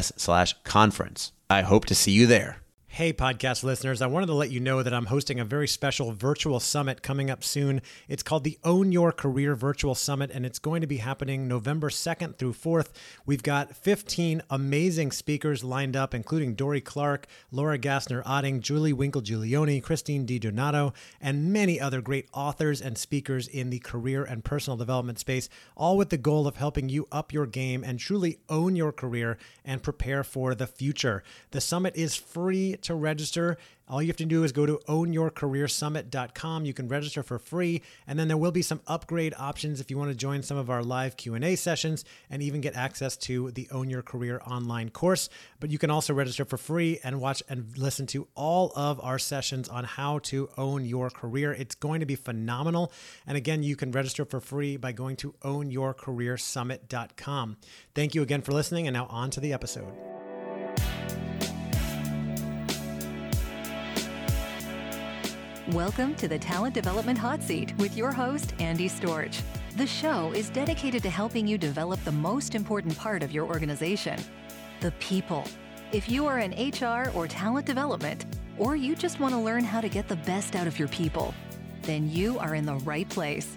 slash conference. I hope to see you there. Hey, podcast listeners, I wanted to let you know that I'm hosting a very special virtual summit coming up soon. It's called the Own Your Career Virtual Summit, and it's going to be happening November 2nd through 4th. We've got 15 amazing speakers lined up, including Dorie Clark, Laura Gassner Otting, Julie Winkle Giulioni, Christine DiDonato, and many other great authors and speakers in the career and personal development space, all with the goal of helping you up your game and truly own your career and prepare for the future. The summit is free to register. All you have to do is go to ownyourcareersummit.com. You can register for free, and then there will be some upgrade options if you want to join some of our live Q&A sessions and even get access to the Own Your Career online course. But you can also register for free and watch and listen to all of our sessions on how to own your career. It's going to be phenomenal. And again, you can register for free by going to ownyourcareersummit.com. Thank you again for listening, and now on to the episode. Welcome to the Talent Development Hot Seat with your host, Andy Storch. The show is dedicated to helping you develop the most important part of your organization the people. If you are in HR or talent development, or you just want to learn how to get the best out of your people, then you are in the right place.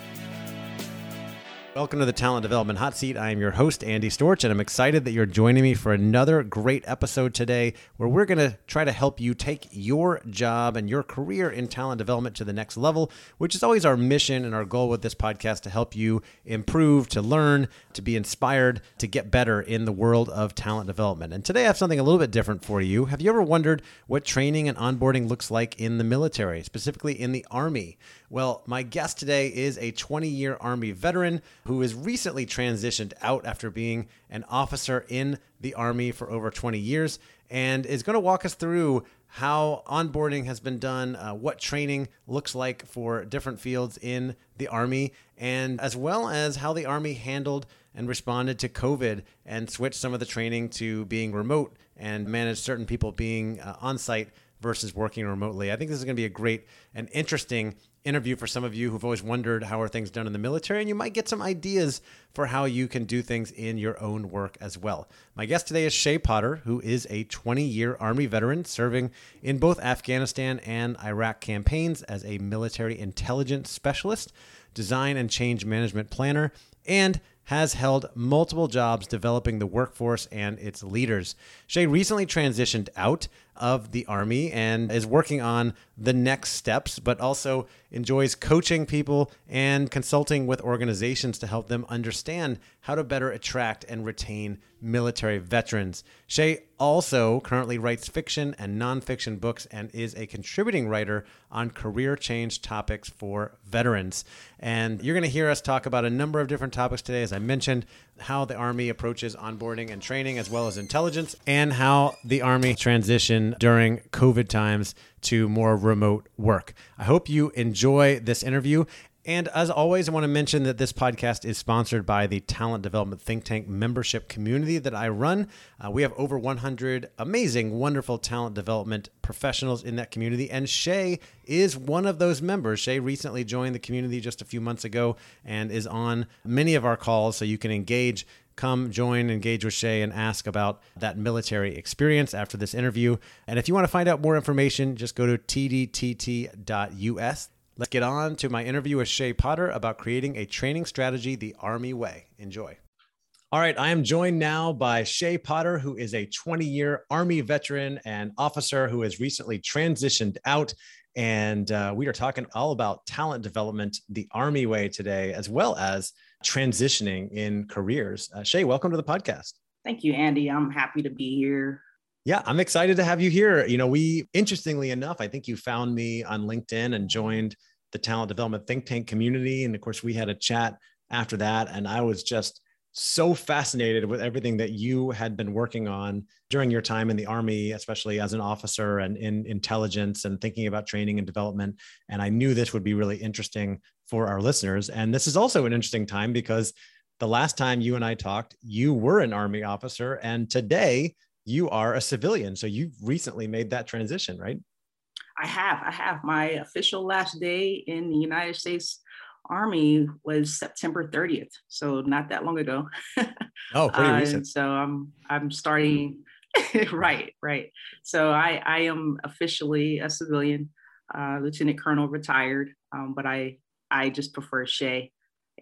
Welcome to the Talent Development Hot Seat. I am your host, Andy Storch, and I'm excited that you're joining me for another great episode today where we're going to try to help you take your job and your career in talent development to the next level, which is always our mission and our goal with this podcast to help you improve, to learn, to be inspired, to get better in the world of talent development. And today I have something a little bit different for you. Have you ever wondered what training and onboarding looks like in the military, specifically in the Army? Well, my guest today is a 20 year Army veteran who has recently transitioned out after being an officer in the Army for over 20 years and is going to walk us through how onboarding has been done, uh, what training looks like for different fields in the Army, and as well as how the Army handled and responded to COVID and switched some of the training to being remote and managed certain people being uh, on site versus working remotely. I think this is going to be a great and interesting interview for some of you who've always wondered how are things done in the military and you might get some ideas for how you can do things in your own work as well. My guest today is Shay Potter, who is a 20-year army veteran serving in both Afghanistan and Iraq campaigns as a military intelligence specialist, design and change management planner, and has held multiple jobs developing the workforce and its leaders. Shay recently transitioned out of the Army and is working on the next steps, but also enjoys coaching people and consulting with organizations to help them understand how to better attract and retain military veterans. Shay also currently writes fiction and nonfiction books and is a contributing writer on career change topics for veterans. And you're going to hear us talk about a number of different topics today, as I mentioned, how the Army approaches onboarding and training, as well as intelligence, and how the Army transitioned during COVID times to more remote work. I hope you enjoy this interview. And as always, I want to mention that this podcast is sponsored by the Talent Development Think Tank membership community that I run. Uh, we have over 100 amazing, wonderful talent development professionals in that community. And Shay is one of those members. Shay recently joined the community just a few months ago and is on many of our calls. So you can engage come join, engage with Shay, and ask about that military experience after this interview. And if you want to find out more information, just go to tdtt.us. Let's get on to my interview with Shay Potter about creating a training strategy the Army way. Enjoy. All right, I am joined now by Shay Potter, who is a 20 year Army veteran and officer who has recently transitioned out. And uh, we are talking all about talent development the Army way today, as well as transitioning in careers. Uh, Shay, welcome to the podcast. Thank you, Andy. I'm happy to be here. Yeah, I'm excited to have you here. You know, we, interestingly enough, I think you found me on LinkedIn and joined the talent development think tank community. And of course, we had a chat after that. And I was just so fascinated with everything that you had been working on during your time in the army especially as an officer and in intelligence and thinking about training and development and i knew this would be really interesting for our listeners and this is also an interesting time because the last time you and i talked you were an army officer and today you are a civilian so you've recently made that transition right I have. I have. My official last day in the United States Army was September 30th, so not that long ago. oh, pretty uh, recent. so I'm I'm starting. right, right. So I I am officially a civilian, uh, lieutenant colonel, retired. Um, but I I just prefer Shay,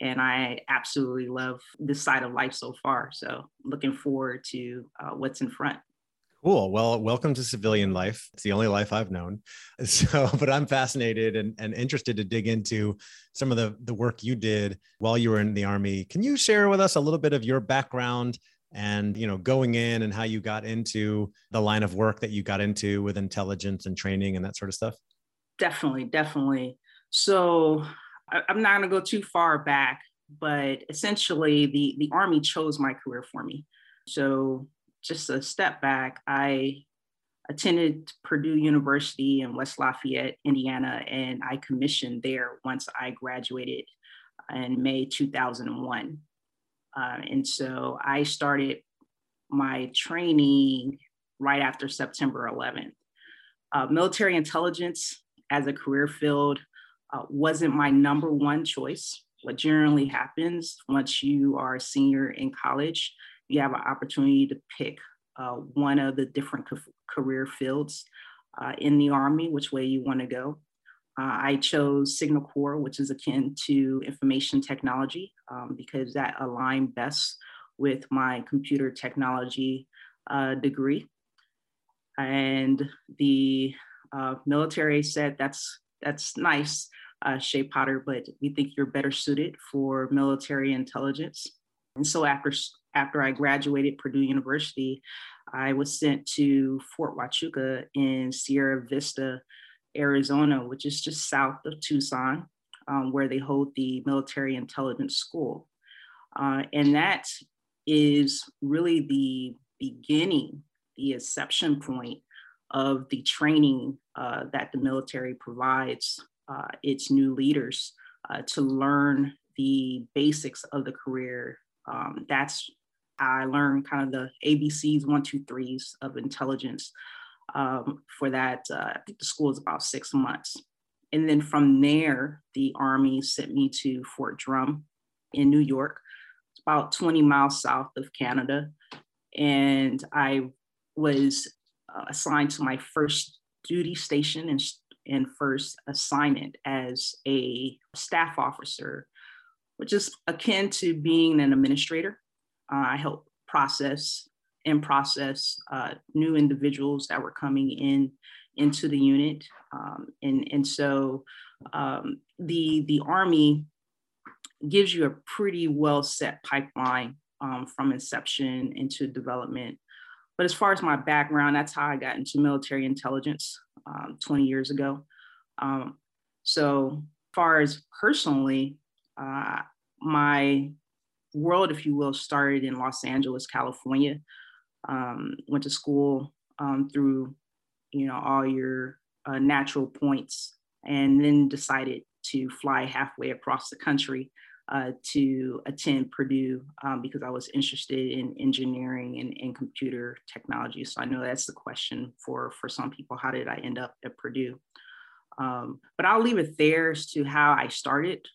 and I absolutely love this side of life so far. So looking forward to uh, what's in front. Cool. Well, welcome to civilian life. It's the only life I've known. So, but I'm fascinated and, and interested to dig into some of the, the work you did while you were in the Army. Can you share with us a little bit of your background and, you know, going in and how you got into the line of work that you got into with intelligence and training and that sort of stuff? Definitely, definitely. So I, I'm not going to go too far back, but essentially the, the Army chose my career for me. So just a step back, I attended Purdue University in West Lafayette, Indiana, and I commissioned there once I graduated in May 2001. Uh, and so I started my training right after September 11th. Uh, military intelligence as a career field uh, wasn't my number one choice. What generally happens once you are a senior in college you have an opportunity to pick uh, one of the different career fields uh, in the Army, which way you want to go. Uh, I chose Signal Corps, which is akin to information technology, um, because that aligned best with my computer technology uh, degree. And the uh, military said, that's, that's nice, uh, Shay Potter, but we think you're better suited for military intelligence. And so after after I graduated Purdue University, I was sent to Fort Huachuca in Sierra Vista, Arizona, which is just south of Tucson, um, where they hold the Military Intelligence School. Uh, and that is really the beginning, the inception point of the training uh, that the military provides uh, its new leaders uh, to learn the basics of the career. Um, that's I learned kind of the ABCs, one, two, threes of intelligence um, for that. Uh, I think the school is about six months. And then from there, the Army sent me to Fort Drum in New York. It's about 20 miles south of Canada. And I was uh, assigned to my first duty station and, and first assignment as a staff officer, which is akin to being an administrator. Uh, I help process and process uh, new individuals that were coming in into the unit. Um, and, and so um, the, the Army gives you a pretty well set pipeline um, from inception into development. But as far as my background, that's how I got into military intelligence um, 20 years ago. Um, so, far as personally, uh, my world, if you will, started in Los Angeles, California. Um, went to school um, through, you know, all your uh, natural points, and then decided to fly halfway across the country uh, to attend Purdue um, because I was interested in engineering and, and, computer technology. So I know that's the question for, for some people. How did I end up at Purdue? Um, but I'll leave it there as to how I started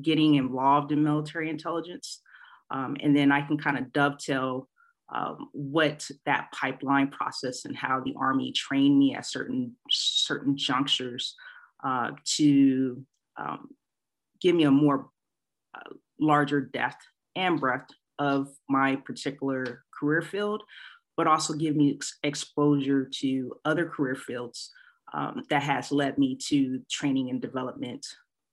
getting involved in military intelligence. Um, and then I can kind of dovetail um, what that pipeline process and how the Army trained me at certain certain junctures uh, to um, give me a more larger depth and breadth of my particular career field, but also give me ex- exposure to other career fields um, that has led me to training and development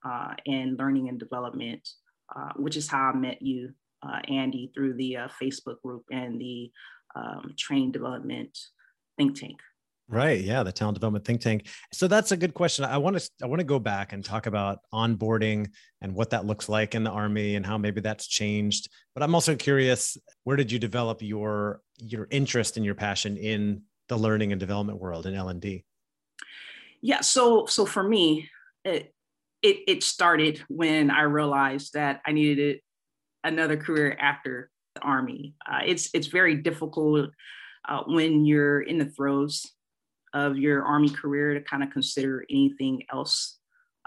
uh, and learning and development, uh, which is how I met you uh, Andy through the uh, Facebook group and the um, train development think tank. Right. Yeah, the talent development think tank. So that's a good question. I want to I want to go back and talk about onboarding and what that looks like in the army and how maybe that's changed. But I'm also curious, where did you develop your your interest and your passion in the learning and development world in L&D? Yeah, so so for me, it it, it started when I realized that I needed another career after the army. Uh, it's it's very difficult uh, when you're in the throes of your army career to kind of consider anything else.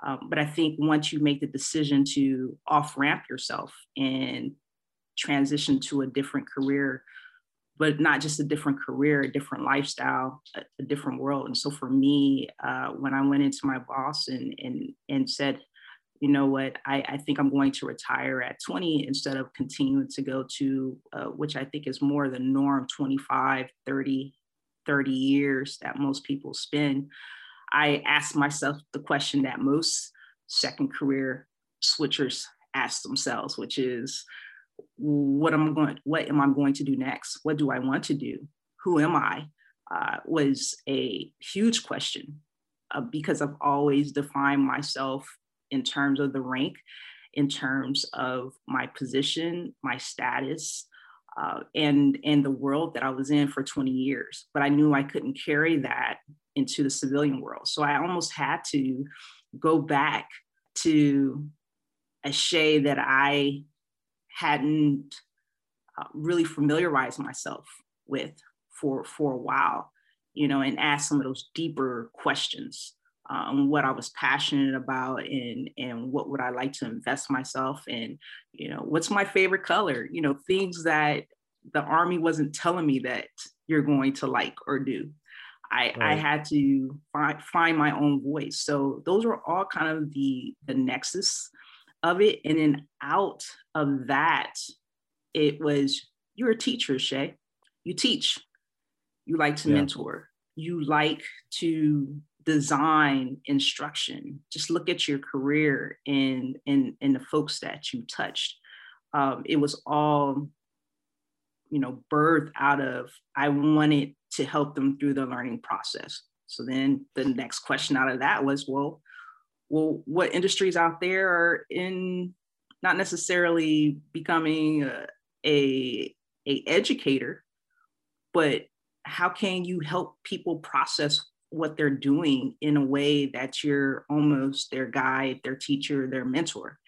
Um, but I think once you make the decision to off ramp yourself and transition to a different career, but not just a different career, a different lifestyle, a, a different world. And so for me, uh, when I went into my boss and and and said, you know what, I, I think I'm going to retire at 20 instead of continuing to go to, uh, which I think is more the norm, 25, 30, 30 years that most people spend. I asked myself the question that most second career switchers ask themselves, which is, what am I going? What am I going to do next? What do I want to do? Who am I? Uh, was a huge question uh, because I've always defined myself in terms of the rank, in terms of my position, my status, uh, and and the world that I was in for 20 years. But I knew I couldn't carry that into the civilian world, so I almost had to go back to a Shay that I hadn't uh, really familiarized myself with for for a while, you know, and ask some of those deeper questions um, what I was passionate about and and what would I like to invest myself in, you know, what's my favorite color, you know, things that the army wasn't telling me that you're going to like or do. I, right. I had to find find my own voice. So those were all kind of the the nexus of it. And then out of that, it was you're a teacher, Shay. You teach. You like to yeah. mentor. You like to design instruction. Just look at your career and and and the folks that you touched. Um, it was all you know birthed out of i wanted to help them through the learning process. So then the next question out of that was well well what industries out there are in not necessarily becoming a, a, a educator but how can you help people process what they're doing in a way that you're almost their guide, their teacher, their mentor.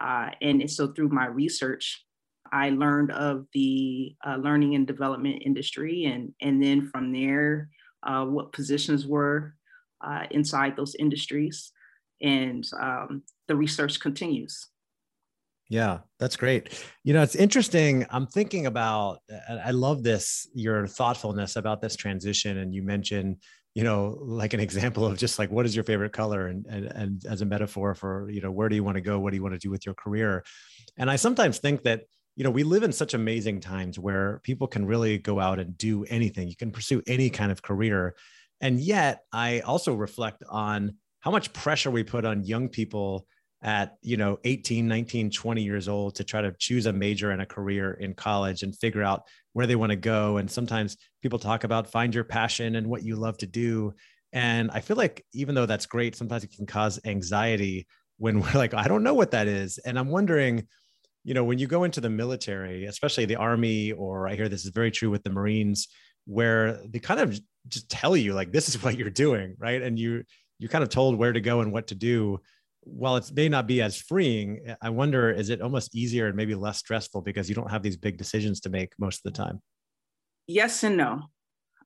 Uh, and so through my research, I learned of the uh, learning and development industry, and and then from there, uh, what positions were uh, inside those industries, and um, the research continues. Yeah, that's great. You know, it's interesting. I'm thinking about. I love this your thoughtfulness about this transition, and you mentioned you know like an example of just like what is your favorite color and, and and as a metaphor for you know where do you want to go? What do you want to do with your career? And i sometimes think that you know we live in such amazing times where people can really go out and do anything. You can pursue any kind of career. And yet i also reflect on how much pressure we put on young people at you know 18 19 20 years old to try to choose a major and a career in college and figure out where they want to go and sometimes people talk about find your passion and what you love to do. And i feel like even though that's great sometimes it can cause anxiety when we're like i don't know what that is. And i'm wondering you know when you go into the military especially the army or i hear this is very true with the marines where they kind of just tell you like this is what you're doing right? And you you're kind of told where to go and what to do while it may not be as freeing, I wonder is it almost easier and maybe less stressful because you don't have these big decisions to make most of the time? Yes and no.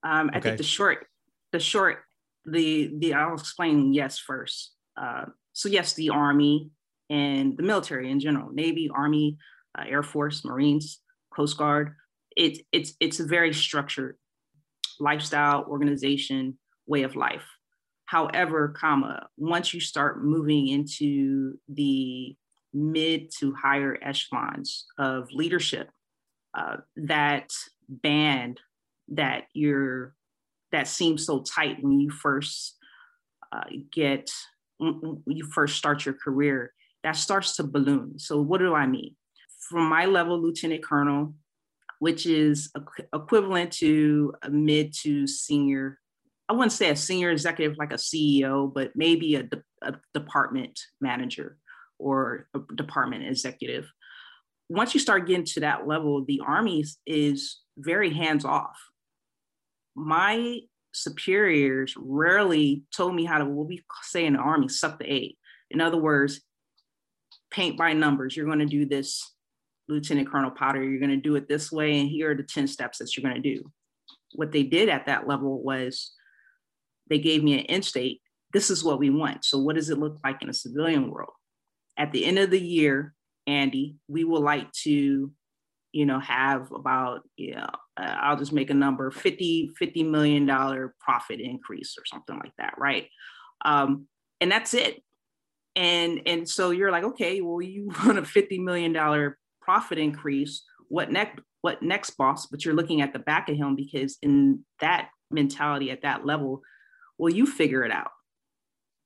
Um, I think the short, the short, the the I'll explain yes first. Uh, so yes, the Army and the military in general, Navy, Army, uh, Air Force, Marines, Coast Guard. It, it's it's a very structured lifestyle, organization, way of life. However, comma, once you start moving into the mid to higher echelons of leadership, uh, that band that you're that seems so tight when you first uh, get when you first start your career that starts to balloon. So what do i mean? From my level lieutenant colonel which is equivalent to a mid to senior i wouldn't say a senior executive like a ceo but maybe a, de- a department manager or a department executive. Once you start getting to that level the army is very hands off my superiors rarely told me how to what we say in the army suck the egg in other words paint by numbers. You're going to do this lieutenant colonel potter. You're going to do it this way and here are the 10 steps that you're going to do. What they did at that level was they gave me an end state this is what we want so what does it look like in a civilian world at the end of the year andy we would like to you know, have about, you know, uh, I'll just make a number, 50, 50 million dollar profit increase or something like that, right? Um, and that's it. And and so you're like, okay, well, you want a 50 million dollar profit increase. What next? What next, boss? But you're looking at the back of him because in that mentality at that level, well, you figure it out.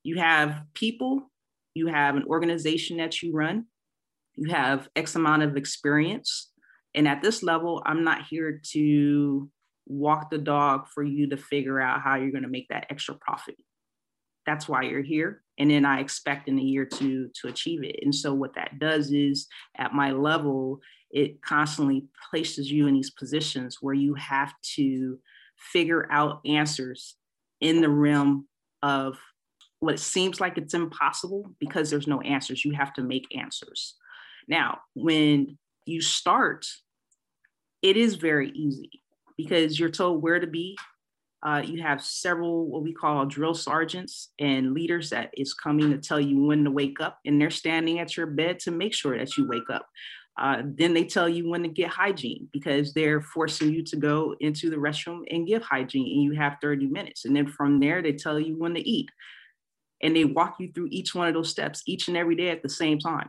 You have people, you have an organization that you run, you have X amount of experience, and at this level, I'm not here to walk the dog for you to figure out how you're going to make that extra profit. That's why you're here. And then I expect in a year to to achieve it. And so what that does is at my level, it constantly places you in these positions where you have to figure out answers in the realm of what seems like it's impossible because there's no answers. You have to make answers. Now, when you start, it is very easy because you're told where to be. Uh, you have several what we call drill sergeants and leaders that is coming to tell you when to wake up, and they're standing at your bed to make sure that you wake up. Uh, then they tell you when to get hygiene because they're forcing you to go into the restroom and give hygiene, and you have 30 minutes. And then from there, they tell you when to eat. And they walk you through each one of those steps each and every day at the same time.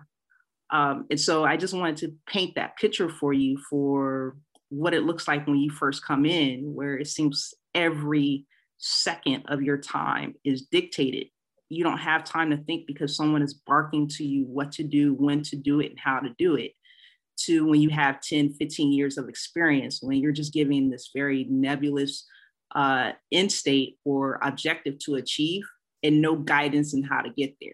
Um, and so I just wanted to paint that picture for you for what it looks like when you first come in, where it seems every second of your time is dictated. You don't have time to think because someone is barking to you what to do, when to do it, and how to do it. To when you have 10, 15 years of experience, when you're just giving this very nebulous uh, end state or objective to achieve and no guidance in how to get there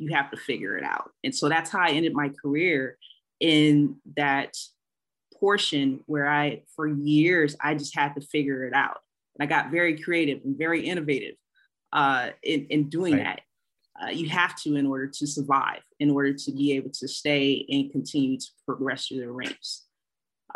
you have to figure it out. And so that's how I ended my career in that portion where I, for years, I just had to figure it out. And I got very creative and very innovative uh, in, in doing right. that. Uh, you have to in order to survive, in order to be able to stay and continue to progress through the ranks.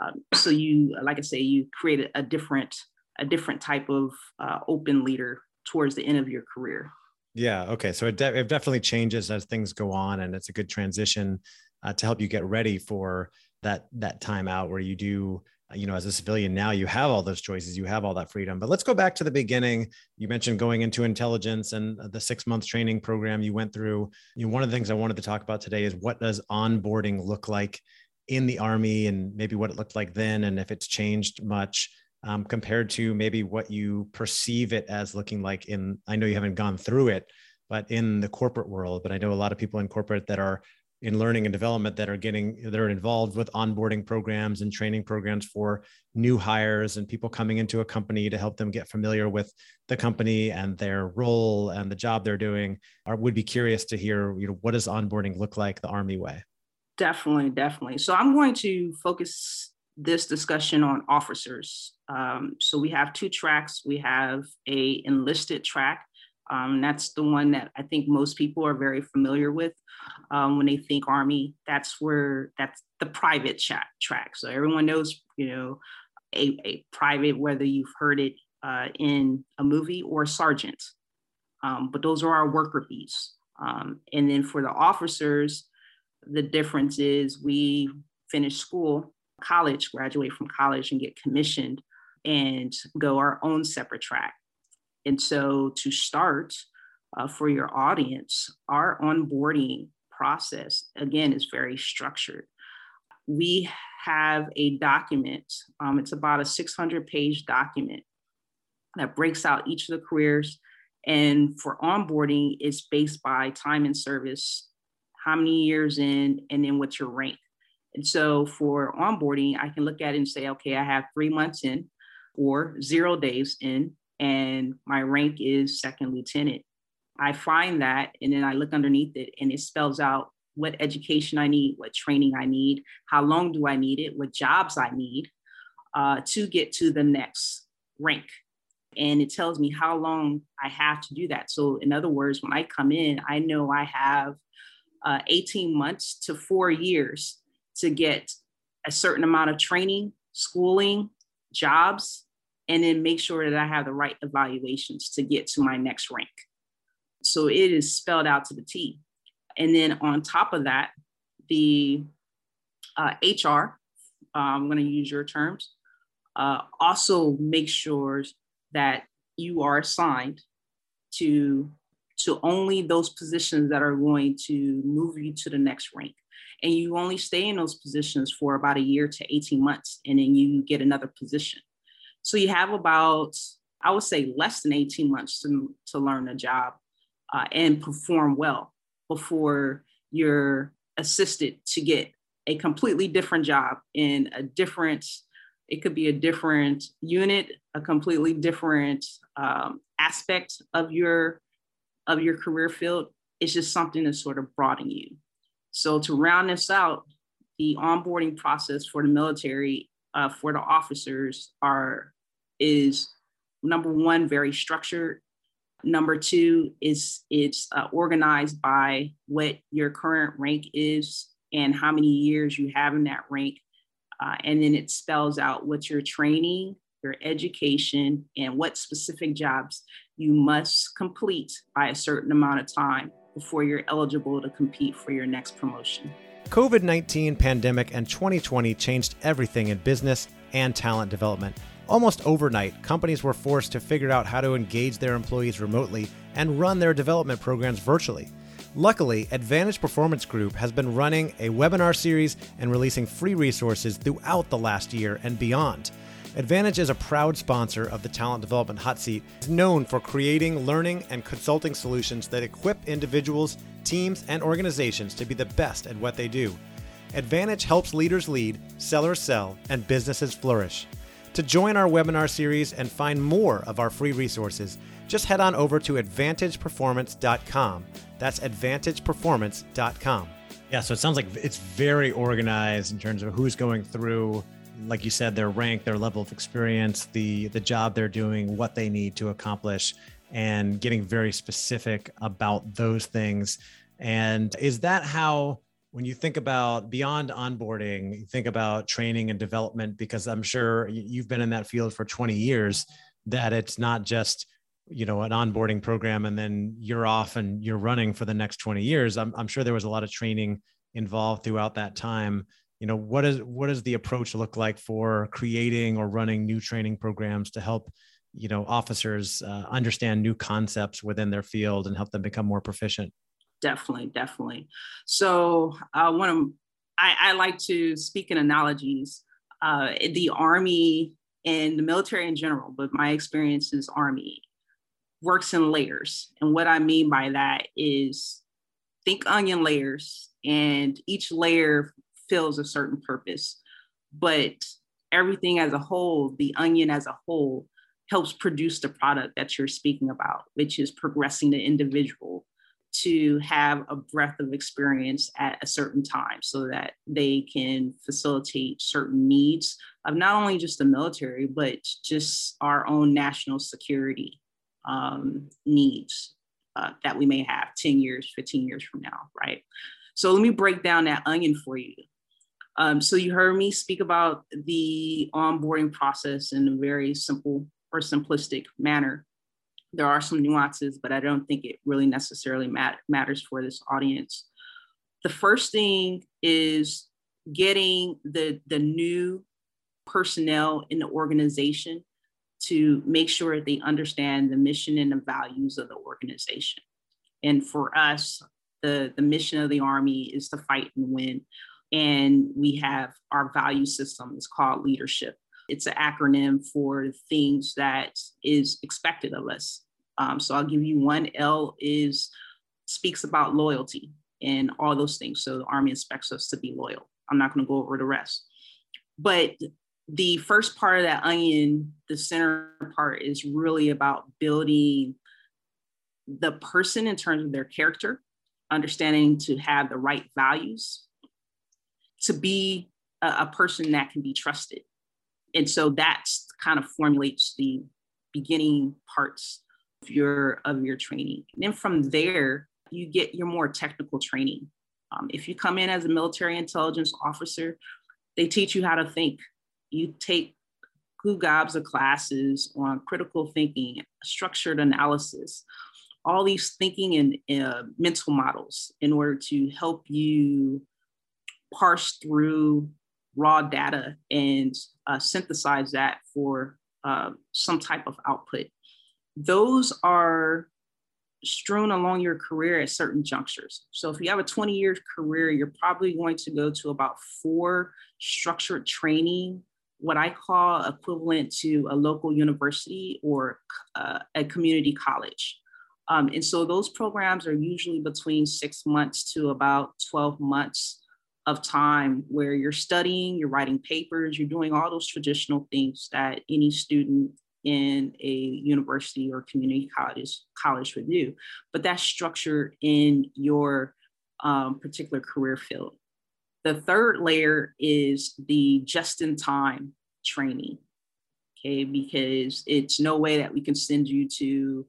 Um, so you, like I say, you create a different, a different type of uh, open leader towards the end of your career. Yeah. Okay. So it, de- it definitely changes as things go on, and it's a good transition uh, to help you get ready for that that time out where you do. You know, as a civilian now, you have all those choices, you have all that freedom. But let's go back to the beginning. You mentioned going into intelligence and the six month training program you went through. You know, one of the things I wanted to talk about today is what does onboarding look like in the army, and maybe what it looked like then, and if it's changed much um, compared to maybe what you perceive it as looking like in i know you haven't gone through it but in the corporate world but i know a lot of people in corporate that are in learning and development that are getting that are involved with onboarding programs and training programs for new hires and people coming into a company to help them get familiar with the company and their role and the job they're doing I would be curious to hear you know what does onboarding look like the army way definitely definitely so i'm going to focus this discussion on officers. Um, so we have two tracks. We have a enlisted track Um, that's the one that I think most people are very familiar with um, when they think Army. That's where that's the private track. So everyone knows, you know, a, a private, whether you've heard it uh, in a movie or sergeant. Um, but those are our worker bees. Um, and then for the officers, the difference is we finish school, college, graduate from college, and get commissioned and go our own separate track. And so to start uh, for your audience, our onboarding process, again, is very structured. We have a document, um, it's about a 600 page document that breaks out each of the careers. And for onboarding, it's based by time and service, how many years in, and then what's your rank. And so for onboarding, I can look at it and say, okay, I have three months in or zero days in, and my rank is second lieutenant. I find that, and then I look underneath it, and it spells out what education I need, what training I need, how long do I need it, what jobs I need uh, to get to the next rank. And it tells me how long I have to do that. So, in other words, when I come in, I know I have uh, 18 months to four years to get a certain amount of training, schooling, jobs, and then make sure that I have the right evaluations to get to my next rank. So it is spelled out to the T. And then on top of that, the uh, HR, uh, I'm going to use your terms, uh, also make sure that you are assigned to to only those positions that are going to move you to the next rank and you only stay in those positions for about a year to 18 months and then you get another position so you have about, I would say, less than 18 months to, to learn a job uh, and perform well before you're assisted to get a completely different job in a different, it could be a different unit, a completely different um, aspect of your of your career field. It's just something to sort of broaden you. So to round this out, the onboarding process for the military uh, for the officers are is number one, very structured. Number two is it's uh, organized by what your current rank is and how many years you have in that rank. Uh, and then it spells out what your training, your education, and what specific jobs you must complete by a certain amount of time before you're eligible to compete for your next promotion. COVID 19 pandemic and 2020 changed everything in business and talent development. Almost overnight, companies were forced to figure out how to engage their employees remotely and run their development programs virtually. Luckily, Advantage Performance Group has been running a webinar series and releasing free resources throughout the last year and beyond. Advantage is a proud sponsor of the Talent Development Hot Seat, is known for creating learning and consulting solutions that equip individuals, teams, and organizations to be the best at what they do. Advantage helps leaders lead, sellers sell, and businesses flourish. To join our webinar series and find more of our free resources, just head on over to advantageperformance.com. That's advantageperformance.com. Yeah, so it sounds like it's very organized in terms of who's going through, like you said, their rank, their level of experience, the the job they're doing, what they need to accomplish, and getting very specific about those things. And is that how when you think about beyond onboarding, you think about training and development, because I'm sure you've been in that field for 20 years, that it's not just you know an onboarding program and then you're off and you're running for the next 20 years. I'm, I'm sure there was a lot of training involved throughout that time. You know what is what does the approach look like for creating or running new training programs to help you know officers uh, understand new concepts within their field and help them become more proficient definitely, definitely. So uh, one of I, I like to speak in analogies. Uh, the army and the military in general, but my experience is army works in layers. And what I mean by that is think onion layers, and each layer fills a certain purpose. But everything as a whole, the onion as a whole, helps produce the product that you're speaking about, which is progressing the individual to have a breadth of experience at a certain time so that they can facilitate certain needs of not only just the military, but just our own national security um, needs. uh, that we may have 10 years, 15 years from now, right? So let me break down that onion for you. Um, so you heard me speak about the onboarding process in a very simple or simplistic manner. There are some nuances, but I don't think it really necessarily mat- matters for this audience. The first thing is getting the, the new personnel in the organization to make sure they understand the mission and the values of the organization. And for us, the, the mission of the Army is to fight and win. And we have our value system it's called leadership. It's an acronym for things that is expected of us. Um, so I'll give you one. L is speaks about loyalty and all those things. So the Army expects us to be loyal. I'm not going to go over the rest. But the first part of that onion, the center part, is really about building the person in terms of their character, understanding to have the right values, to be a, a person that can be trusted. And so that's kind of formulates the beginning parts your of your training. And then from there, you get your more technical training. Um, if you come in as a military intelligence officer, they teach you how to think. You take gobs of classes on critical thinking, structured analysis, all these thinking and uh, mental models in order to help you parse through raw data and uh, synthesize that for uh, some type of output. Those are strewn along your career at certain junctures. So if you have a 20 year career, you're probably going to go to about four structured training, what I call equivalent to a local university or uh, a community college. Um, and so those programs are usually between six months to about 12 months of time where you're studying, you're writing papers, you're doing all those traditional things that any student in a university or community college college would do. But that's structured in your um, particular career field. The third layer is the just-in-time training. Okay, because it's no way that we can send you to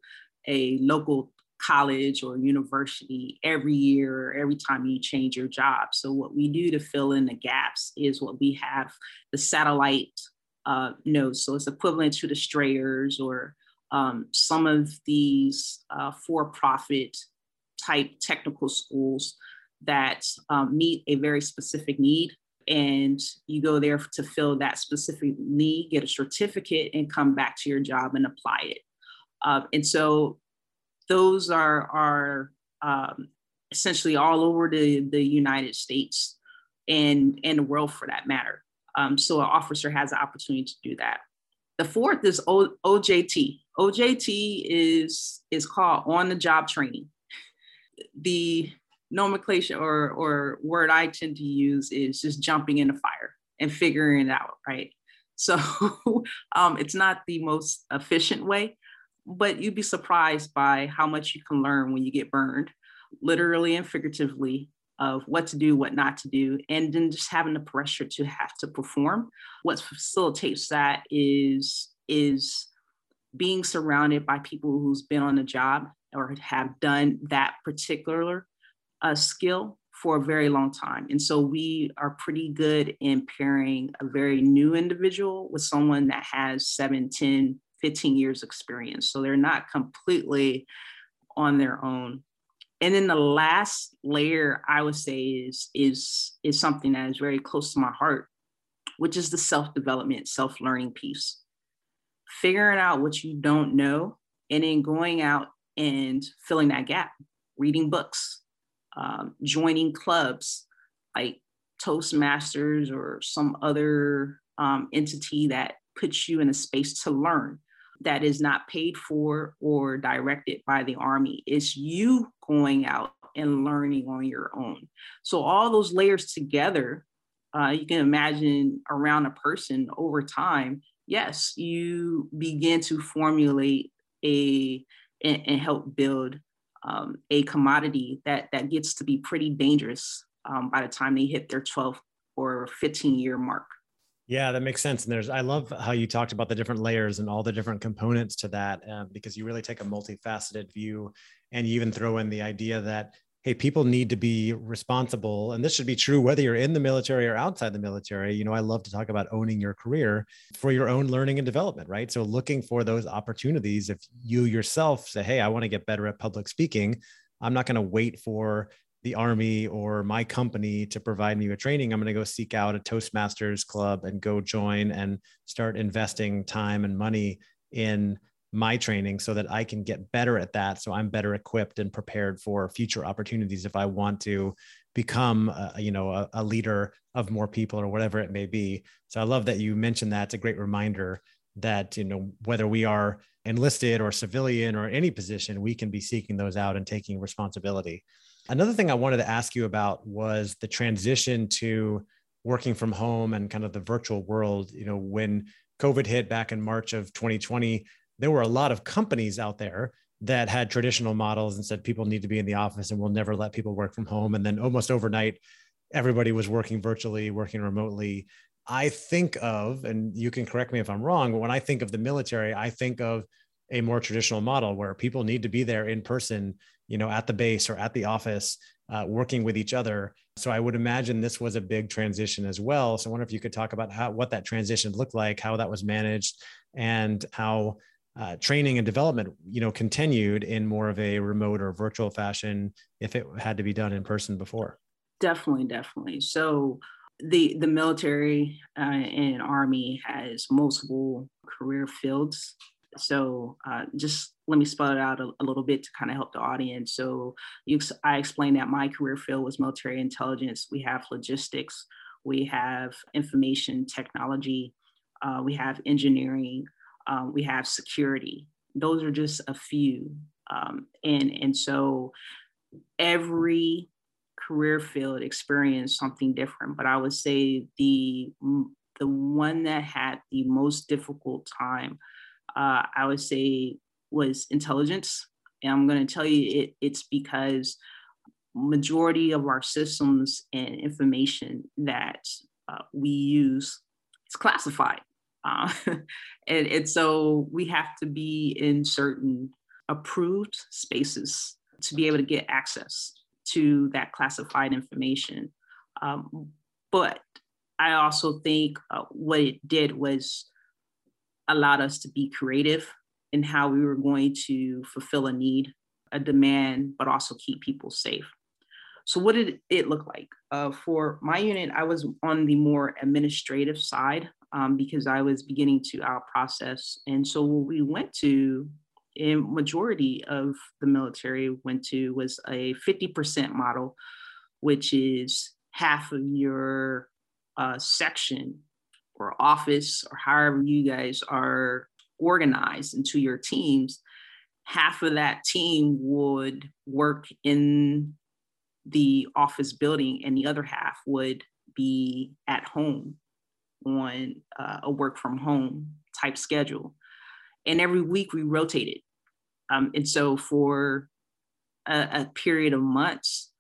a local college or university every year every time you change your job. So, what we do to fill in the gaps is what we have the satellite uh, nodes. So, it's equivalent to the Strayers or um, some of these uh, for profit type technical schools that um, meet a very specific need. And you go there to fill that specific need, get a certificate, and come back to your job and apply it. Uh, and so those are are um, essentially all over the, the United States and and the world for that matter. Um, so an officer has the opportunity to do that. The fourth is o, OJT. OJT is is called on the job training. The nomenclature or or word I tend to use is just jumping in the fire and figuring it out, right? So um, it's not the most efficient way, but you'd be surprised by how much you can learn when you get burned, literally and figuratively, of what to do, what not to do, and then just having the pressure to have to perform. What facilitates that is is being surrounded by people who's been on the job or have done that particular uh, skill for a very long time. And so we are pretty good in pairing a very new individual with someone that has seven, 10, 15 years experience. So they're not completely on their own. And then the last layer I would say is is is something that is very close to my heart, which is the self-development, self-learning piece. Figuring out what you don't know and then going out and filling that gap, reading books, um, joining clubs like Toastmasters or some other um, entity that puts you in a space to learn that is not paid for or directed by the Army. It's you going out and learning on your own. So, all those layers together, uh, you can imagine around a person over time, yes, you begin to formulate a and, and help build um, a commodity that, that gets to be pretty dangerous um, by the time they hit their 12 or 15 year mark. Yeah, that makes sense. And there's, I love how you talked about the different layers and all the different components to that, um, because you really take a multifaceted view, and you even throw in the idea that hey, people need to be responsible, and this should be true whether you're in the military or outside the military. You know, I love to talk about owning your career for your own learning and development, right? So looking for those opportunities. If you yourself say, hey, I want to get better at public speaking, I'm not going to wait for the army or my company to provide me with training i'm going to go seek out a toastmasters club and go join and start investing time and money in my training so that i can get better at that so i'm better equipped and prepared for future opportunities if i want to become a, you know a, a leader of more people or whatever it may be. So i love that you mentioned that. It's a great reminder that you know whether we are enlisted or civilian or any position we can be seeking those out and taking responsibility Another thing I wanted to ask you about was the transition to working from home and kind of the virtual world. You know, when COVID hit back in March of 2020, there were a lot of companies out there that had traditional models and said people need to be in the office and we'll never let people work from home. And then almost overnight, everybody was working virtually, working remotely. I think of, and you can correct me if I'm wrong, but when I think of the military, I think of a more traditional model where people need to be there in person you know at the base or at the office uh, working with each other. So i would imagine this was a big transition as well. So i wonder if you could talk about how what that transition looked like how that was managed and how uh, training and development you know continued in more of a remote or virtual fashion if it had to be done in person before. Definitely definitely. So the the military uh, and army has multiple career fields so uh, just let me spell it out a, a little bit to kind of help the audience. So you, I explained that my career field was military intelligence. We have logistics, we have information technology, uh, we have engineering, um, we have security. Those are just a few. Um, and, and so every career field experienced something different, but I would say the, the one that had the most difficult time uh, I would say was intelligence. And I'm going to tell you it, it's because majority of our systems and information that uh, we use is classified. Uh, and, and so we have to be in certain approved spaces to be able to get access to that classified information. Um, but I also think uh, what it did was allowed us to be creative in how we were going to fulfill a need, a demand, but also keep people safe. So, what did it look like? Uh, for my unit, I was on the more administrative side um, because I was beginning to out process. And so, what we went to, in majority of the military went to, was a 50% model, which is half of your uh, section or office or however you guys are organized into your teams, half of that team would work in the office building and the other half would be at home on uh, a work from home type schedule. And every week we rotated. Um, and so for a, a period of months,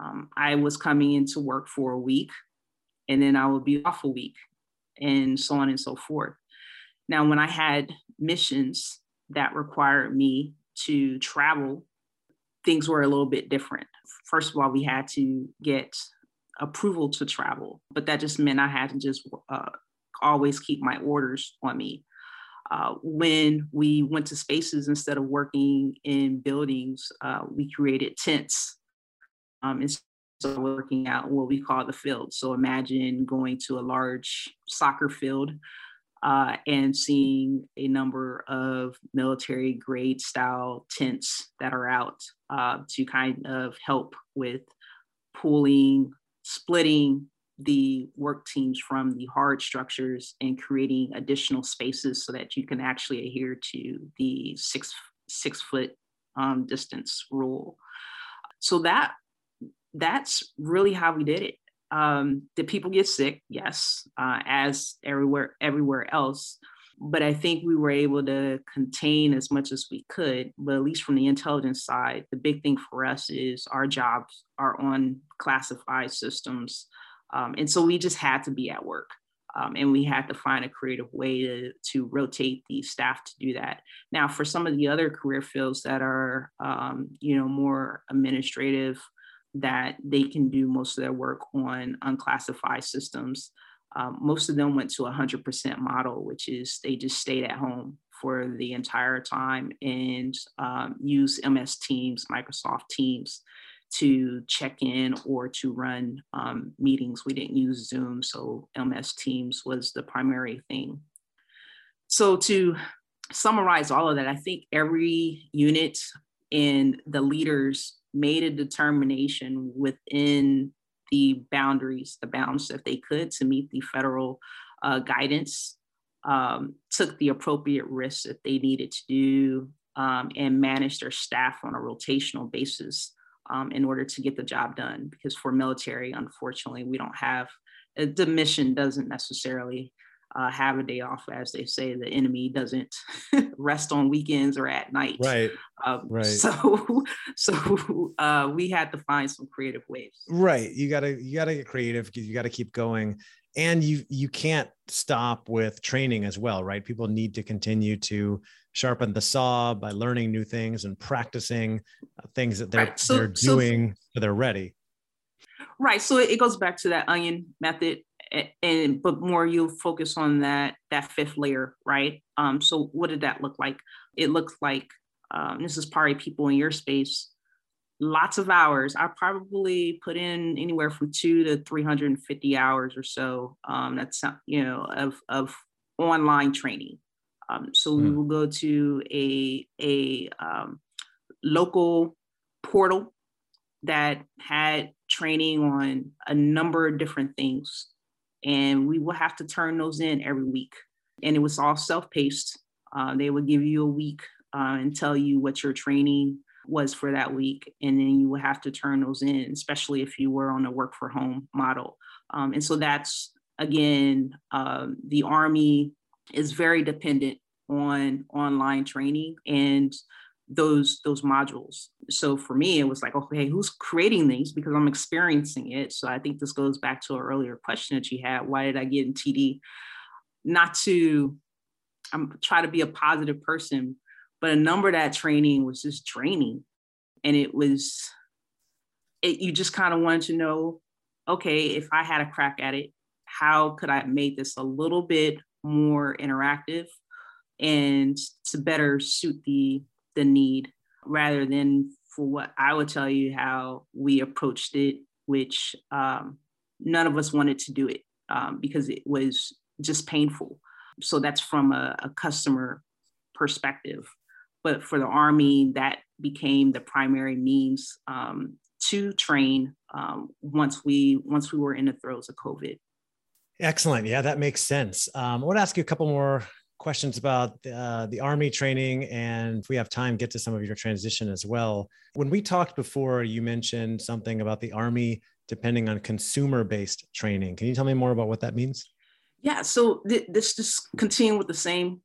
um, I was coming into work for a week and then I would be off a week and so on and so forth. Now, when I had missions that required me to travel, things were a little bit different. First of all, we had to get approval to travel, but that just meant I had to just uh, always keep my orders on me. Uh, when we went to spaces instead of working in buildings, uh, we created tents um, so working out what we call the field. So imagine going to a large soccer field uh, and seeing a number of military grade style tents that are out uh, to kind of help with pooling, splitting the work teams from the hard structures and creating additional spaces so that you can actually adhere to the six six foot um, distance rule. So that that's really how we did it. Um, did people get sick? Yes, uh, as everywhere everywhere else. But I think we were able to contain as much as we could. But at least from the intelligence side, the big thing for us is our jobs are on classified systems, um, and so we just had to be at work. Um, and we had to find a creative way to, to rotate the staff to do that. Now, for some of the other career fields that are, um, you know, more administrative, that they can do most of their work on unclassified systems. Um, most of them went to a 100% model, which is they just stayed at home for the entire time and um, use MS Teams, Microsoft Teams to check in or to run um, meetings. We didn't use Zoom, so MS Teams was the primary thing. So to summarize all of that, I think every unit and the leaders made a determination within the boundaries, the bounds that they could to meet the federal uh, guidance, um, took the appropriate risks that they needed to do, um, and managed their staff on a rotational basis um, in order to get the job done. Because for military, unfortunately, we don't have uh, the mission doesn't necessarily uh, have a day off, as they say. The enemy doesn't rest on weekends or at night. Right. Um, right. So, so uh, we had to find some creative ways. Right. You gotta you gotta get creative. You gotta keep going, and you you can't stop with training as well, right? People need to continue to sharpen the saw by learning new things and practicing uh, things that they're right. so, they're doing so, so they're ready. Right. So it goes back to that onion method and but more you focus on that that fifth layer right um so what did that look like it looks like um, this is probably people in your space lots of hours i probably put in anywhere from two to 350 hours or so um, that's you know of of online training um, so mm. we hmm. will go to a a um, local portal that had training on a number of different things and we will have to turn those in every week. And it was all self-paced. Uh, they would give you a week uh, and tell you what your training was for that week, and then you would have to turn those in, especially if you were on a work for home model. Um, and so that's again, um, the Army is very dependent on online training and those those modules. So for me it was like okay who's creating these? Because i'm experiencing it. So i think this goes back to an earlier question that you had why did i get in td not to i'm try to be a positive person but a number of that training was just draining. And it was it, you just kind of wanted to know okay if i had a crack at it how could i make this a little bit more interactive and to better suit the the need rather than for what I would tell you how we approached it, which um, none of us wanted to do it um, because it was just painful. So that's from a, a customer perspective. But for the Army, that became the primary means um, to train um, once we once we were in the throes of COVID. Excellent. Yeah, that makes sense. Um, I want to ask you a couple more questions about uh, the Army training, and if we have time, get to some of your transition as well. When we talked before, you mentioned something about the Army depending on consumer based training. Can you tell me more about what that means? Yeah, so th- this just continue with the same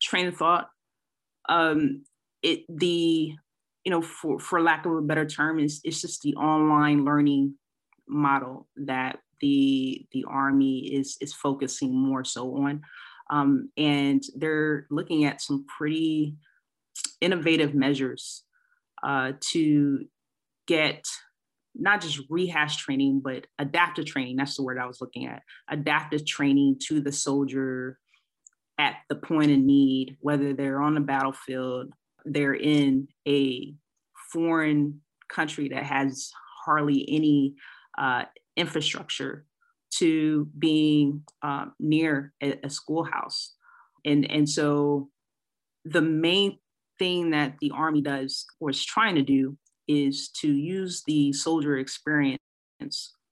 train of thought. Um, it the you know for for lack of a better term is it's just the online learning model that the the army is is focusing more so on um, and they're looking at some pretty innovative measures uh, to get not just rehash training, but adaptive training. That's the word I was looking at. Adaptive training to the soldier at the point of need, whether they're on the battlefield, they're in a foreign country that has hardly any uh, infrastructure to being um, near a, a schoolhouse. And, and so the main thing that the Army does or is trying to do is to use the soldier experience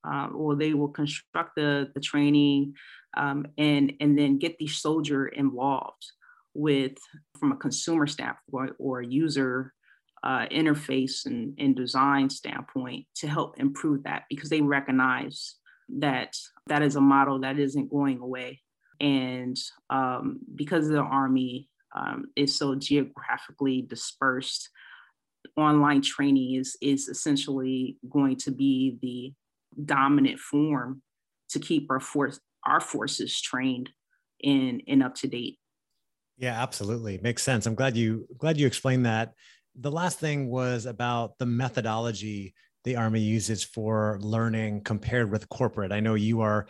uh, or they will construct the, the training um, and, and then get the soldier involved with from a consumer standpoint or a user uh, interface and, and design standpoint to help improve that because they recognize that that is a model that isn't going away. And um, because the Army um, is so geographically dispersed, online training is, is essentially going to be the dominant form to keep our force our forces trained and, and up to date. Yeah, absolutely. Makes sense. I'm glad you glad you explained that. The last thing was about the methodology the Army uses for learning compared with corporate. I know you are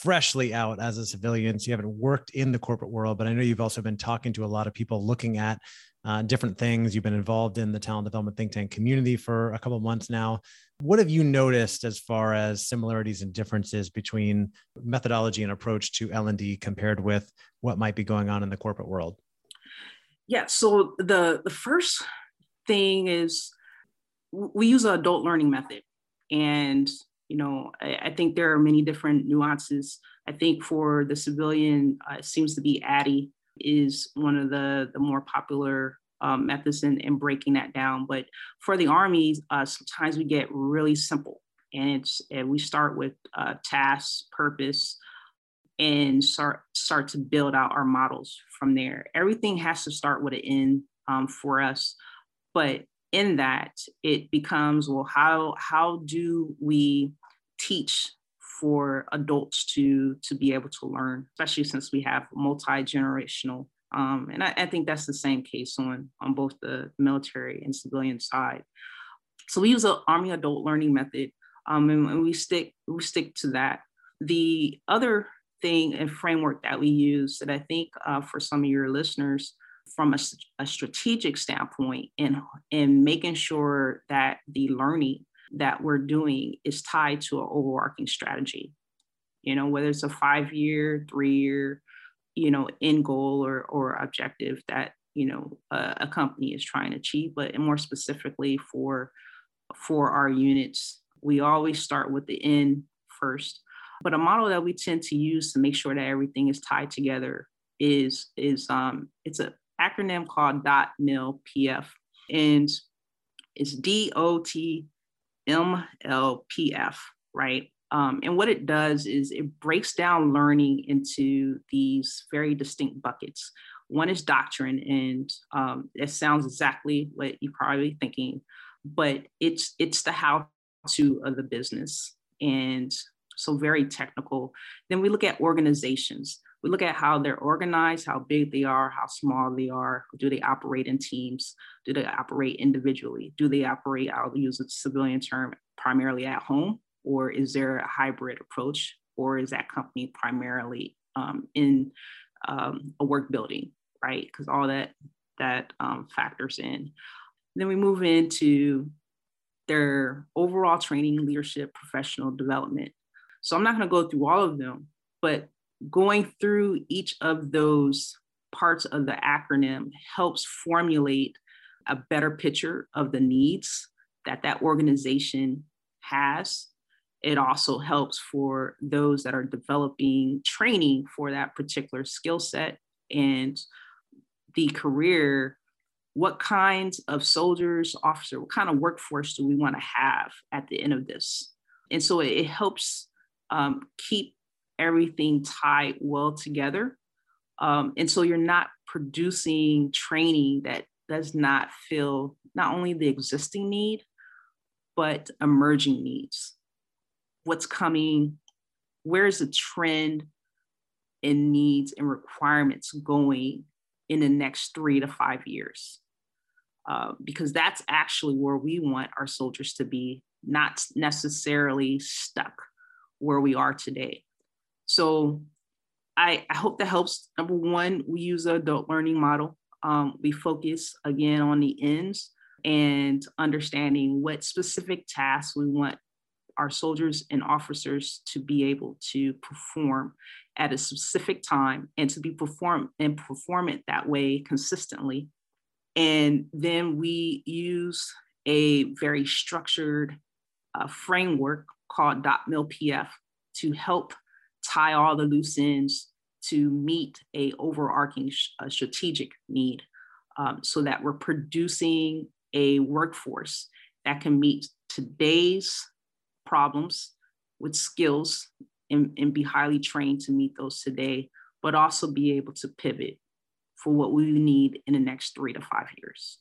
freshly out as a civilian, so you haven't worked in the corporate world, but I know you've also been talking to a lot of people looking at uh, different things. You've been involved in the talent development think tank community for a couple of months now. What have you noticed as far as similarities and differences between methodology and approach to L&D compared with what might be going on in the corporate world? Yeah, so the the first thing is we use an adult learning method. And you know I, I, think there are many different nuances. I think for the civilian uh, it seems to be ADDIE is one of the the more popular um, methods in, in breaking that down. But for the Army, uh, sometimes we get really simple. And it's and we start with uh, tasks purpose and start start to build out our models from there. Everything has to start with an end um, for us. But in that it becomes well how how do we teach for adults to to be able to learn especially since we have multi-generational um, and I, I, think that's the same case on on both the military and civilian side. So we use an army adult learning method um, and, and we stick we stick to that. The other thing and framework that we use that i think uh, for some of your listeners from a, a strategic standpoint in, in making sure that the learning that we're doing is tied to an overarching strategy. You know, whether it's a five year, three year, you know, end goal or, or objective that, you know, a, a company is trying to achieve, but more specifically for, for our units, we always start with the end first. But a model that we tend to use to make sure that everything is tied together is is um it's a acronym called DOTMLPF and it's d-o-t-m-l-p-f right? Um, and what it does is it breaks down learning into these very distinct buckets. One is doctrine and um, it sounds exactly what you're probably thinking but it's it's the how to of the business and so very technical. Then we look at organizations we look at how they're organized, how big they are, how small they are. Do they operate in teams? Do they operate individually? Do they operate, I'll use a civilian term, primarily at home? Or is there a hybrid approach? Or is that company primarily um, in um, a work building, right? Because all that that um, factors in. Then we move into their overall training, leadership, professional development. So I'm not going to go through all of them, but going through each of those parts of the acronym helps formulate a better picture of the needs that that organization has. It also helps for those that are developing training for that particular skill set and the career. What kinds of soldiers officer what kind of workforce do we want to have at the end of this? And so it, helps um, keep everything tied well together. Um, and so you're not producing training that does not fill not only the existing need, but emerging needs. What's coming? Where's the trend in needs and requirements going in the next three to five years? Uh, because that's actually where we want our soldiers to be, not necessarily stuck where we are today. So I, I hope that helps. Number one, we use an adult learning model. Um, we focus again on the ends and understanding what specific tasks we want our soldiers and officers to be able to perform at a specific time and to be perform and perform it that way consistently. And then we use a very structured uh, framework called DOTMLPF to help tie all the loose ends to meet a overarching uh, strategic need um, so that we're producing a workforce that can meet today's problems with skills and, and be highly trained to meet those today, but also be able to pivot for what we need in the next three to five years.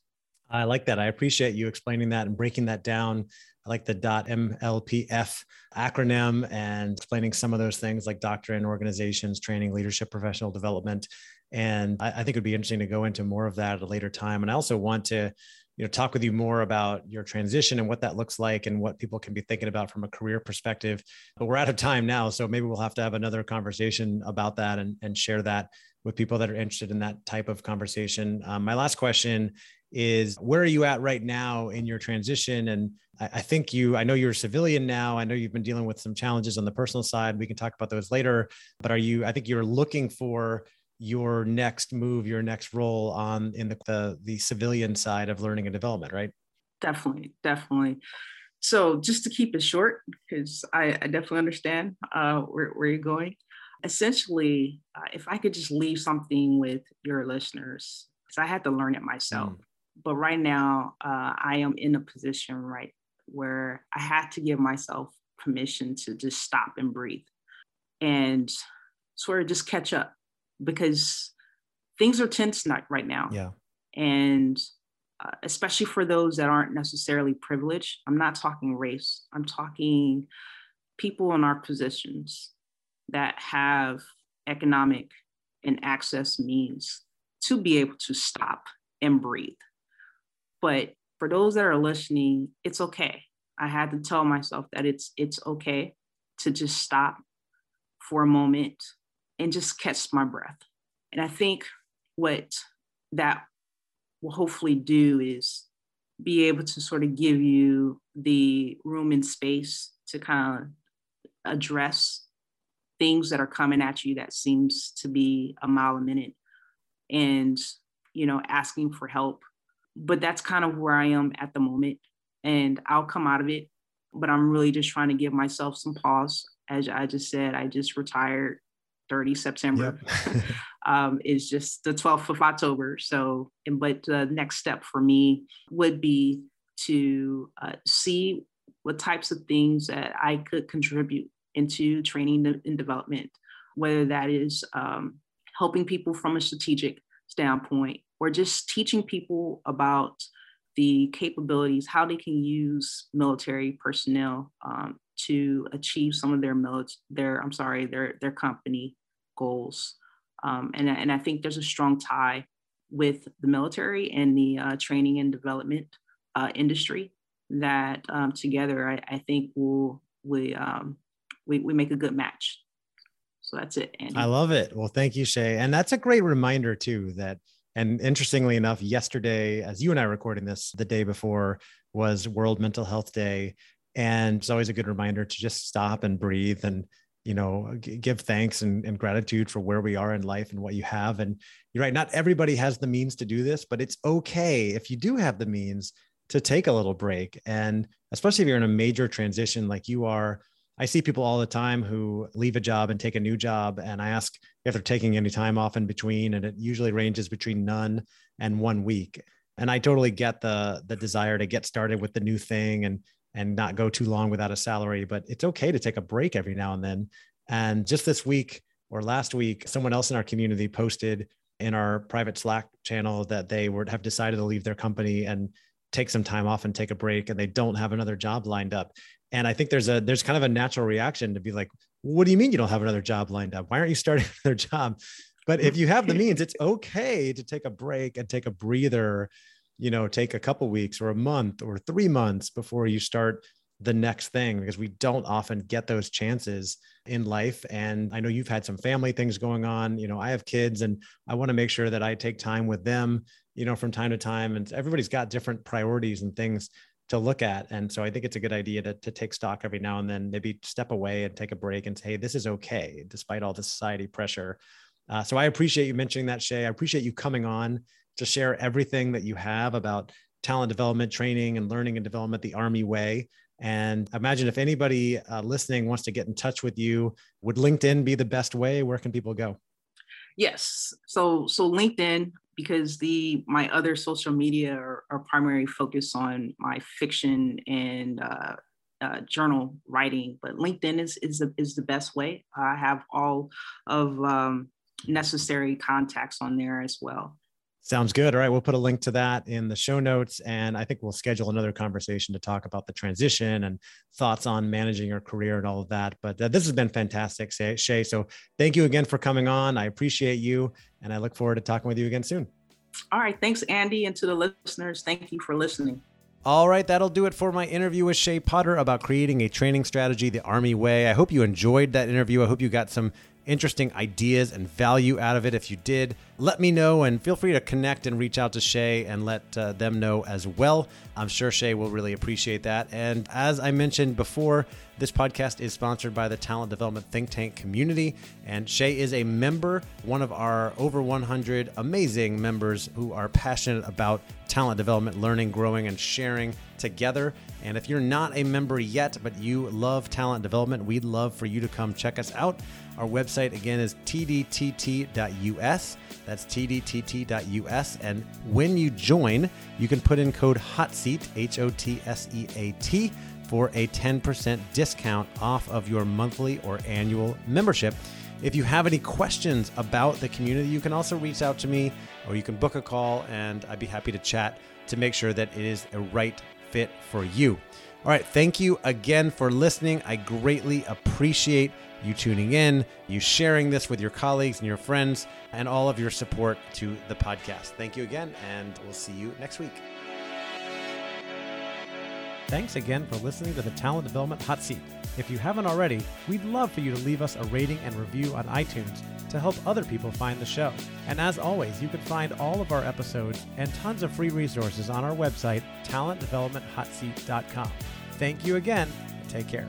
I like that. I appreciate you explaining that and breaking that down like the MLPF acronym and explaining some of those things like doctrine, organizations, training, leadership, professional development. And I, I think it would be interesting to go into more of that at a later time. And I also want to you know talk with you more about your transition and what that looks like and what people can be thinking about from a career perspective but we're out of time now so maybe we'll have to have another conversation about that and, and share that with people that are interested in that type of conversation um, my last question is where are you at right now in your transition and I, I think you i know you're a civilian now i know you've been dealing with some challenges on the personal side we can talk about those later but are you i think you're looking for your next move, your next role on in the, the, the civilian side of learning and development, right? Definitely, definitely. So just to keep it short, because I, I, definitely understand uh, where, where you're going. Essentially, uh, if I could just leave something with your listeners, because I had to learn it myself. Mm. But right now, uh, I am in a position right where I had to give myself permission to just stop and breathe and sort of just catch up because things are tense right now. Yeah. And uh, especially for those that aren't necessarily privileged, I'm not talking race, I'm talking people in our positions that have economic and access means to be able to stop and breathe. But for those that are listening, it's okay. I had to tell myself that it's it's okay to just stop for a moment and just catch my breath. And I think what that will hopefully do is be able to sort of give you the room and space to kind of address things that are coming at you that seems to be a mile a minute and you know asking for help but that's kind of where i am at the moment and i'll come out of it but i'm really just trying to give myself some pause as i just said i just retired 30 September yep. um, is just the 12th of October. So, but the next step for me would be to uh, see what types of things that I could contribute into training and development, whether that is um, helping people from a strategic standpoint or just teaching people about the capabilities, how they can use military personnel um, to achieve some of their military, their I'm sorry, their their company goals. Um, and, and I think there's a strong tie with the military and the uh, training and development uh, industry that um, together I, I, think will we, um, we we make a good match. So that's it. Andy. I love it. Well, thank you, Shay. And that's a great reminder too that and interestingly enough, yesterday, as you and I recording this, the day before was World Mental Health Day. And it's always a good reminder to just stop and breathe and you know give thanks and, and, gratitude for where we are in life and what you have and you're right not everybody has the means to do this but it's okay if you do have the means to take a little break and especially if you're in a major transition like you are i see people all the time who leave a job and take a new job and i ask if they're taking any time off in between and it usually ranges between none and one week and i totally get the the desire to get started with the new thing and and not go too long without a salary. But it's okay to take a break every now and then. And just this week or last week, someone else in our community posted in our private Slack channel that they would have decided to leave their company and take some time off and take a break and they don't have another job lined up. And I think there's a there's kind of a natural reaction to be like, what do you mean you don't have another job lined up? Why aren't you starting another job? But if you have the means, it's okay to take a break and take a breather you know take a couple weeks or a month or three months before you start the next thing because we don't often get those chances in life and i know you've had some family things going on you know i have kids and i want to make sure that i take time with them you know from time to time and everybody's got different priorities and things to look at and so i think it's a good idea to, to take stock every now and then maybe step away and take a break and say hey this is okay despite all the society pressure uh, so i appreciate you mentioning that shay i appreciate you coming on to share everything that you have about talent development, training, and learning and development the Army way. And imagine if anybody uh, listening wants to get in touch with you, would LinkedIn be the best way? Where can people go? Yes. So so LinkedIn because the my other social media are, are primary focus on my fiction and uh, uh, journal writing, but LinkedIn is is the, is the best way. I have all of um, necessary contacts on there as well. Sounds good. All right. We'll put a link to that in the show notes. And I think we'll schedule another conversation to talk about the transition and thoughts on managing your career and all of that. But uh, this has been fantastic, Shay. So thank you again for coming on. I appreciate you. And I look forward to talking with you again soon. All right. Thanks, Andy. And to the listeners, thank you for listening. All right, that'll do it for my interview with Shay Potter about creating a training strategy the Army way. I hope you enjoyed that interview. I hope you got some interesting ideas and value out of it. If you did, let me know and feel free to connect and reach out to Shay and let uh, them know as well. I'm sure Shay will really appreciate that. And as I mentioned before, this podcast is sponsored by the Talent Development Think Tank community. And Shay is a member, one of our over 100 amazing members who are passionate about talent development, learning, growing, and sharing together. And if you're not a member yet, but you love talent development, we'd love for you to come check us out. Our website again is tdtt.us. That's tdtt.us. And when you join, you can put in code HOTSEAT, H O T S E A T, for a 10% discount off of your monthly or annual membership. If you have any questions about the community, you can also reach out to me or you can book a call and I'd be happy to chat to make sure that it is a right fit for you. All right, thank you again for listening. I greatly appreciate you tuning in, you sharing this with your colleagues and your friends, and all of your support to the podcast. Thank you again, and we'll see you next week. Thanks again for listening to the Talent Development Hot Seat. If you haven't already, we'd love for you to leave us a rating and review on iTunes to help other people find the show. And as always, you can find all of our episodes and tons of free resources on our website, talentdevelopmenthotseat.com. Thank you again, take care.